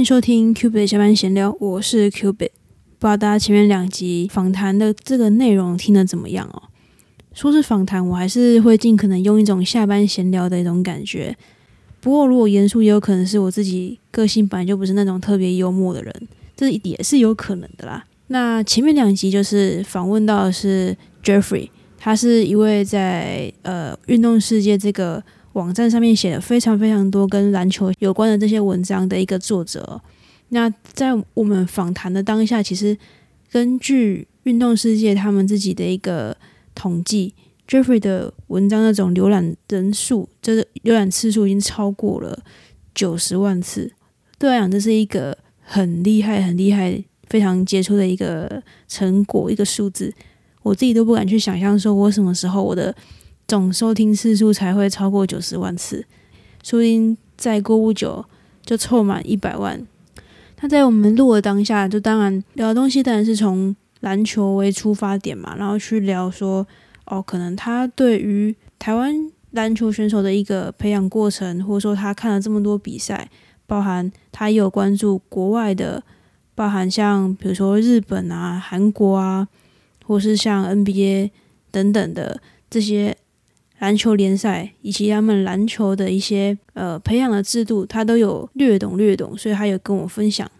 迎收听 Cubit 下班闲聊，我是 Cubit。不知道大家前面两集访谈的这个内容听得怎么样哦？说是访谈，我还是会尽可能用一种下班闲聊的一种感觉。不过如果严肃，也有可能是我自己个性本来就不是那种特别幽默的人，这也是有可能的啦。那前面两集就是访问到的是 Jeffrey，他是一位在呃运动世界这个网站上面写了非常非常多跟篮球有关的这些文章的一个作者。那在我们访谈的当下，其实根据运动世界他们自己的一个统计，Jeffrey 的文章那种浏览人数，这个浏览次数已经超过了九十万次。对我来讲，这是一个很厉害、很厉害、非常杰出的一个成果，一个数字。我自己都不敢去想象，说我什么时候我的总收听次数才会超过九十万次，说不定再过不久就凑满一百万。他在我们录的当下，就当然聊的东西当然是从篮球为出发点嘛，然后去聊说，哦，可能他对于台湾篮球选手的一个培养过程，或者说他看了这么多比赛，包含他也有关注国外的，包含像比如说日本啊、韩国啊，或是像 NBA 等等的这些。篮球联赛以及他们篮球的一些呃培养的制度，他都有略懂略懂，所以他有跟我分享。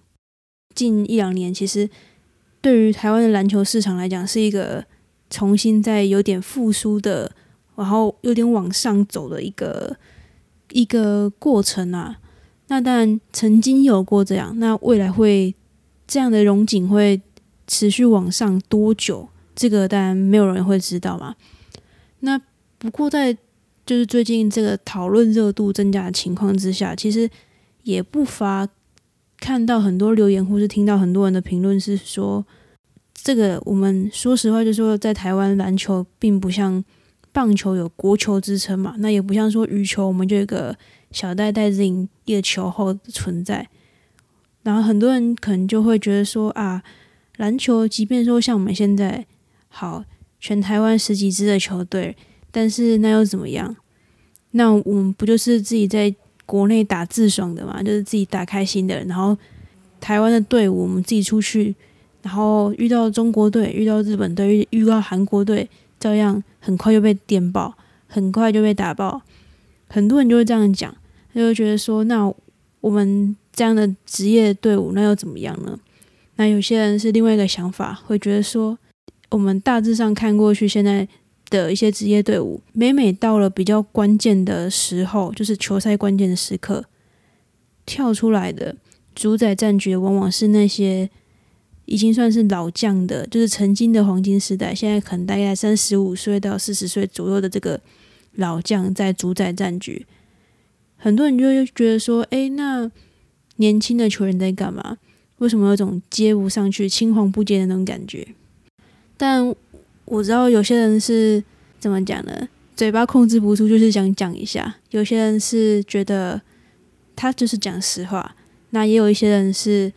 近一两年，其实对于台湾的篮球市场来讲，是一个重新在有点复苏的，然后有点往上走的一个一个过程啊。那当然曾经有过这样，那未来会这样的荣景会持续往上多久？这个当然没有人会知道嘛。那不过，在就是最近这个讨论热度增加的情况之下，其实也不乏看到很多留言，或是听到很多人的评论，是说这个我们说实话，就是说在台湾篮球并不像棒球有国球之称嘛，那也不像说羽球，我们就有个小戴戴志颖一个球后存在。然后很多人可能就会觉得说啊，篮球即便说像我们现在好全台湾十几支的球队。但是那又怎么样？那我们不就是自己在国内打自爽的嘛？就是自己打开心的。然后台湾的队伍，我们自己出去，然后遇到中国队、遇到日本队、遇到韩国队，照样很快就被电爆，很快就被打爆。很多人就会这样讲，他就觉得说：那我们这样的职业队伍，那又怎么样呢？那有些人是另外一个想法，会觉得说：我们大致上看过去，现在。的一些职业队伍，每每到了比较关键的时候，就是球赛关键的时刻，跳出来的主宰战局，往往是那些已经算是老将的，就是曾经的黄金时代，现在可能大概三十五岁到四十岁左右的这个老将在主宰战局。很多人就会觉得说：“哎，那年轻的球员在干嘛？为什么有种接不上去、青黄不接的那种感觉？”但我知道有些人是怎么讲呢？嘴巴控制不住，就是想讲一下。有些人是觉得他就是讲实话，那也有一些人是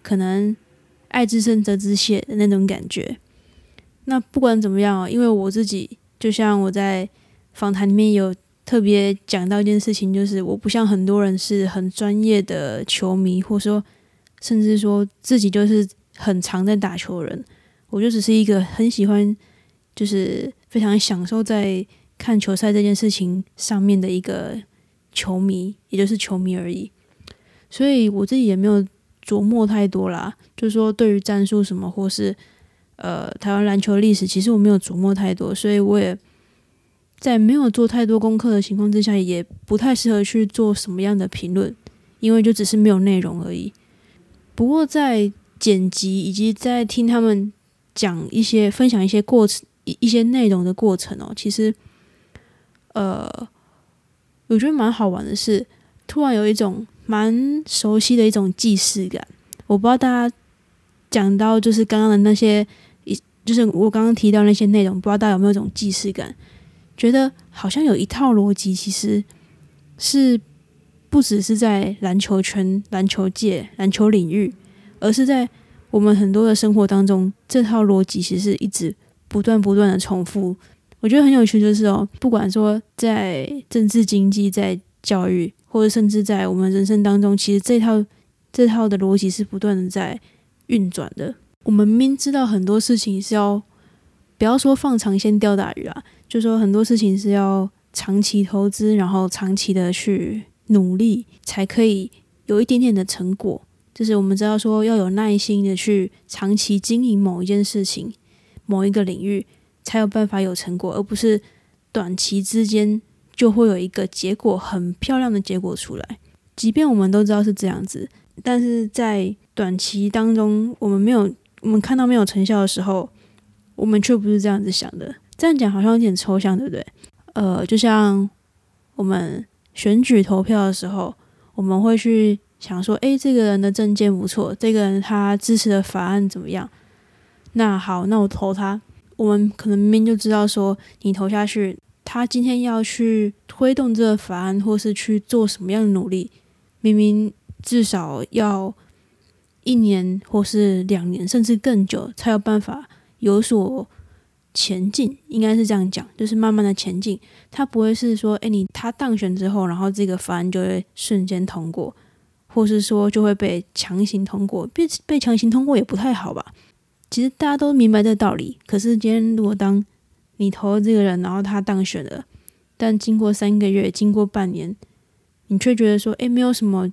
可能爱之深责之切的那种感觉。那不管怎么样，因为我自己就像我在访谈里面有特别讲到一件事情，就是我不像很多人是很专业的球迷，或者说甚至说自己就是很常在打球的人，我就只是一个很喜欢。就是非常享受在看球赛这件事情上面的一个球迷，也就是球迷而已。所以我自己也没有琢磨太多啦，就是说对于战术什么，或是呃台湾篮球历史，其实我没有琢磨太多。所以我也在没有做太多功课的情况之下，也不太适合去做什么样的评论，因为就只是没有内容而已。不过在剪辑以及在听他们讲一些、分享一些过程。一些内容的过程哦，其实，呃，我觉得蛮好玩的是，突然有一种蛮熟悉的一种既视感。我不知道大家讲到就是刚刚的那些，一就是我刚刚提到那些内容，不知道大家有没有一种既视感，觉得好像有一套逻辑，其实是不只是在篮球圈、篮球界、篮球领域，而是在我们很多的生活当中，这套逻辑其实是一直。不断不断的重复，我觉得很有趣，就是哦，不管说在政治、经济、在教育，或者甚至在我们人生当中，其实这套这套的逻辑是不断的在运转的。我们明知道很多事情是要，不要说放长线钓大鱼啊，就说很多事情是要长期投资，然后长期的去努力，才可以有一点点的成果。就是我们知道说要有耐心的去长期经营某一件事情、某一个领域，才有办法有成果，而不是短期之间就会有一个结果很漂亮的结果出来。即便我们都知道是这样子，但是在短期当中，我们没有。我们看到没有成效的时候，我们却不是这样子想的。这样讲好像有点抽象，对不对？呃，就像我们选举投票的时候，我们会去想说：“诶，这个人的证件不错，这个人他支持的法案怎么样？”那好，那我投他。我们可能明明就知道说，你投下去，他今天要去推动这个法案，或是去做什么样的努力，明明至少要。一年或是两年，甚至更久，才有办法有所前进。应该是这样讲，就是慢慢的前进。他不会是说，哎，你他当选之后，然后这个法案就会瞬间通过，或是说就会被强行通过。被被强行通过也不太好吧？其实大家都明白这个道理。可是今天如果当你投这个人，然后他当选了，但经过三个月，经过半年，你却觉得说，哎，没有什么，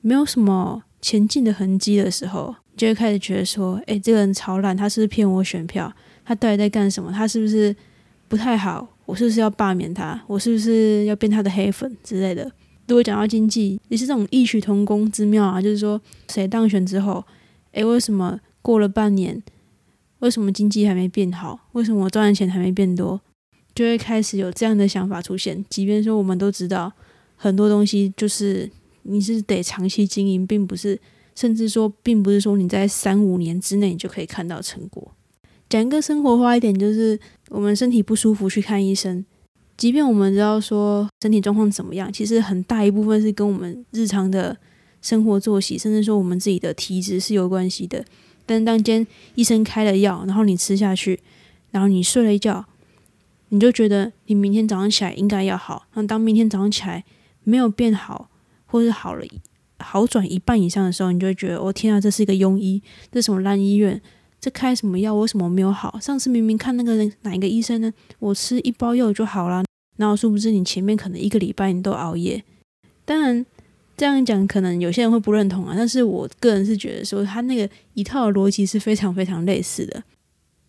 没有什么。前进的痕迹的时候，你就会开始觉得说：“哎，这个人超烂，他是不是骗我选票？他到底在干什么？他是不是不太好？我是不是要罢免他？我是不是要变他的黑粉之类的？”如果讲到经济，也是这种异曲同工之妙啊。就是说，谁当选之后，哎，为什么过了半年，为什么经济还没变好？为什么我赚的钱还没变多？就会开始有这样的想法出现。即便说我们都知道很多东西就是。你是得长期经营，并不是，甚至说，并不是说你在三五年之内你就可以看到成果。讲一个生活化一点，就是我们身体不舒服去看医生，即便我们知道说身体状况怎么样，其实很大一部分是跟我们日常的生活作息，甚至说我们自己的体质是有关系的。但当间医生开了药，然后你吃下去，然后你睡了一觉，你就觉得你明天早上起来应该要好。那当明天早上起来没有变好，或是好了，好转一半以上的时候，你就会觉得，我天啊，这是一个庸医，这什么烂医院？这开什么药？为什么没有好？上次明明看那个人哪一个医生呢？我吃一包药就好了。然后殊不知你前面可能一个礼拜你都熬夜。当然这样讲，可能有些人会不认同啊。但是我个人是觉得说，他那个一套逻辑是非常非常类似的。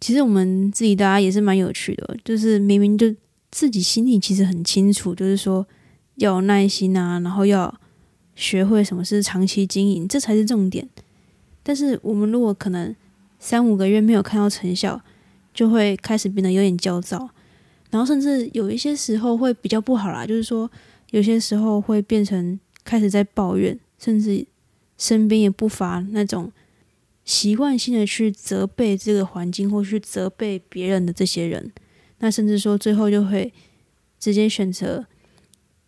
其实我们自己大家也是蛮有趣的，就是明明就自己心里其实很清楚，就是说要有耐心啊，然后要。学会什么是长期经营，这才是重点。但是我们如果可能三五个月没有看到成效，就会开始变得有点焦躁，然后甚至有一些时候会比较不好啦。就是说，有些时候会变成开始在抱怨，甚至身边也不乏那种习惯性的去责备这个环境，或去责备别人的这些人。那甚至说最后就会直接选择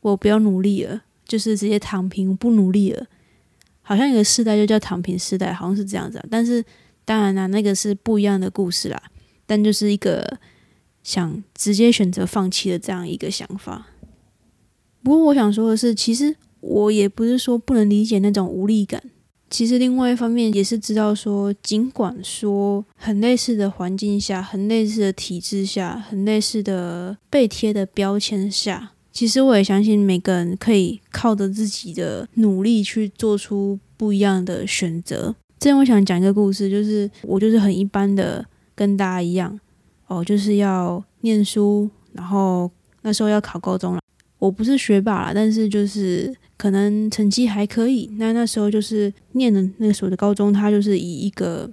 我不要努力了。就是直接躺平不努力了，好像一个世代就叫躺平世代，好像是这样子。但是当然啦，那个是不一样的故事啦。但就是一个想直接选择放弃的这样一个想法。不过我想说的是，其实我也不是说不能理解那种无力感。其实另外一方面也是知道说，尽管说很类似的环境下、很类似的体制下、很类似的被贴的标签下。其实我也相信每个人可以靠着自己的努力去做出不一样的选择。这样，我想讲一个故事，就是我就是很一般的，跟大家一样哦，就是要念书，然后那时候要考高中了。我不是学霸啦，但是就是可能成绩还可以。那那时候就是念的那所的高中，它就是以一个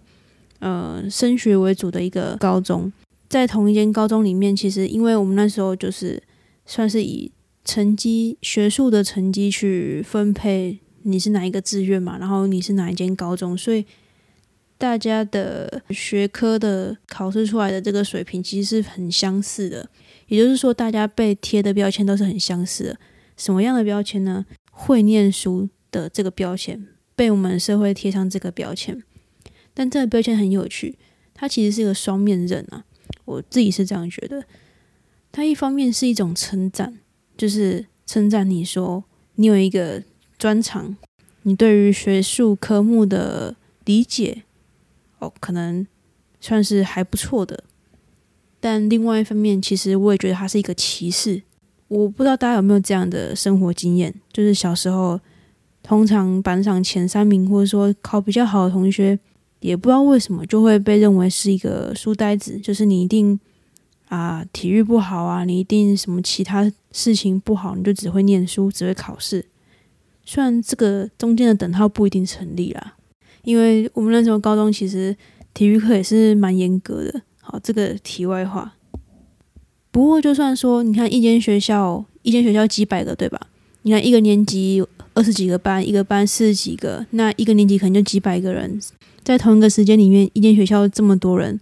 呃升学为主的一个高中。在同一间高中里面，其实因为我们那时候就是。算是以成绩、学术的成绩去分配你是哪一个志愿嘛，然后你是哪一间高中，所以大家的学科的考试出来的这个水平其实是很相似的。也就是说，大家被贴的标签都是很相似的。什么样的标签呢？会念书的这个标签被我们社会贴上这个标签，但这个标签很有趣，它其实是一个双面刃啊。我自己是这样觉得。它一方面是一种称赞，就是称赞你说你有一个专长，你对于学术科目的理解，哦，可能算是还不错的。但另外一方面，其实我也觉得它是一个歧视。我不知道大家有没有这样的生活经验，就是小时候，通常班上前三名或者说考比较好的同学，也不知道为什么就会被认为是一个书呆子，就是你一定啊体育不好啊，你一定什么其他事情不好，你就只会念书，只会考试。虽然这个中间的等号不一定成立啦，因为我们那时候高中其实体育课也是蛮严格的。好，这个题外话。不过就算说，你看一间学校，一间学校几百个，对吧？你看一个年级二十几个班，一个班四十几个，那一个年级可能就几百个人，在同一个时间里面，一间学校这么多人，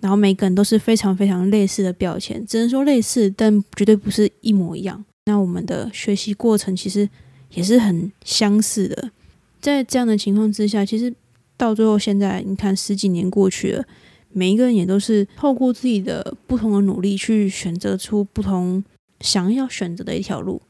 然后每个人都是非常非常类似的标签，只能说类似，但绝对不是一模一样。那我们的学习过程其实。也是很相似的，在这样的情况之下，其实到最后现在，你看十几年过去了，每一个人也都是透过自己的不同的努力去选择出不同想要选择的一条路。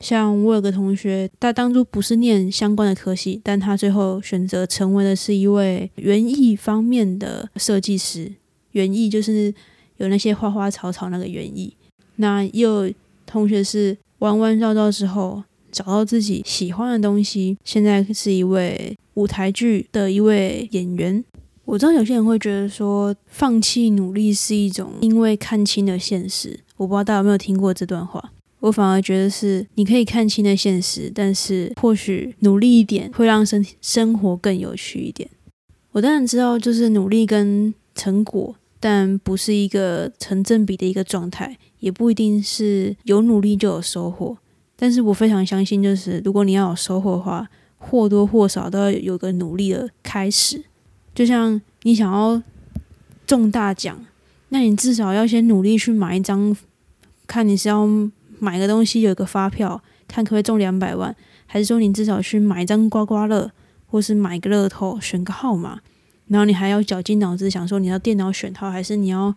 像我有个同学，他当初不是念相关的科系，但他最后选择成为的是一位园艺方面的设计师。园艺就是有那些花花草草那个园艺。那也有同学是弯弯绕绕之后。找到自己喜欢的东西，现在是一位舞台剧的一位演员。我知道有些人会觉得说，放弃努力是一种因为看清了现实。我不知道大家有没有听过这段话。我反而觉得是，你可以看清了现实，但是或许努力一点会让生生活更有趣一点。我当然知道，就是努力跟成果，但不是一个成正比的一个状态，也不一定是有努力就有收获。但是我非常相信，就是如果你要有收获的话，或多或少都要有个努力的开始。就像你想要中大奖，那你至少要先努力去买一张，看你是要买个东西有个发票，看可不可以中两百万，还是说你至少去买一张刮刮乐，或是买个乐透，选个号码，然后你还要绞尽脑汁想说你要电脑选号，还是你要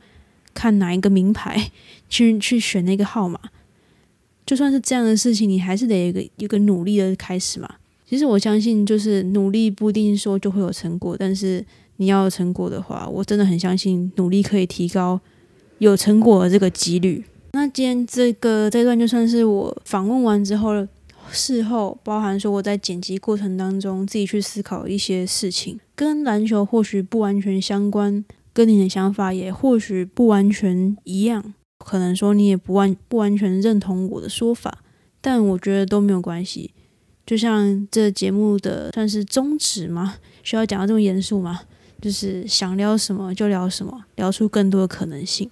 看哪一个名牌去去选那个号码。就算是这样的事情，你还是得一个一个努力的开始嘛。其实我相信，就是努力不一定说就会有成果，但是你要有成果的话，我真的很相信努力可以提高有成果的这个几率。那今天这个这段就算是我访问完之后，事后包含说我在剪辑过程当中自己去思考一些事情，跟篮球或许不完全相关，跟你的想法也或许不完全一样。可能说你也不完不完全认同我的说法，但我觉得都没有关系。就像这节目的算是宗旨吗？需要讲到这么严肃吗？就是想聊什么就聊什么，聊出更多的可能性。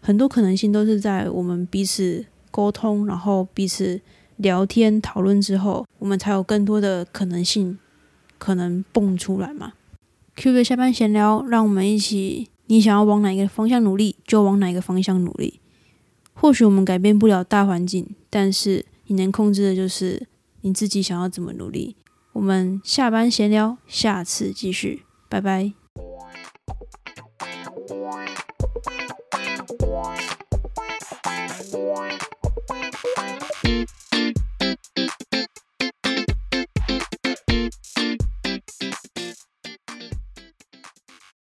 很多可能性都是在我们彼此沟通，然后彼此聊天讨论之后，我们才有更多的可能性可能蹦出来嘛。Q 的下班闲聊，让我们一起，你想要往哪个方向努力，就往哪个方向努力。或许我们改变不了大环境，但是你能控制的就是你自己想要怎么努力。我们下班闲聊，下次继续，拜拜。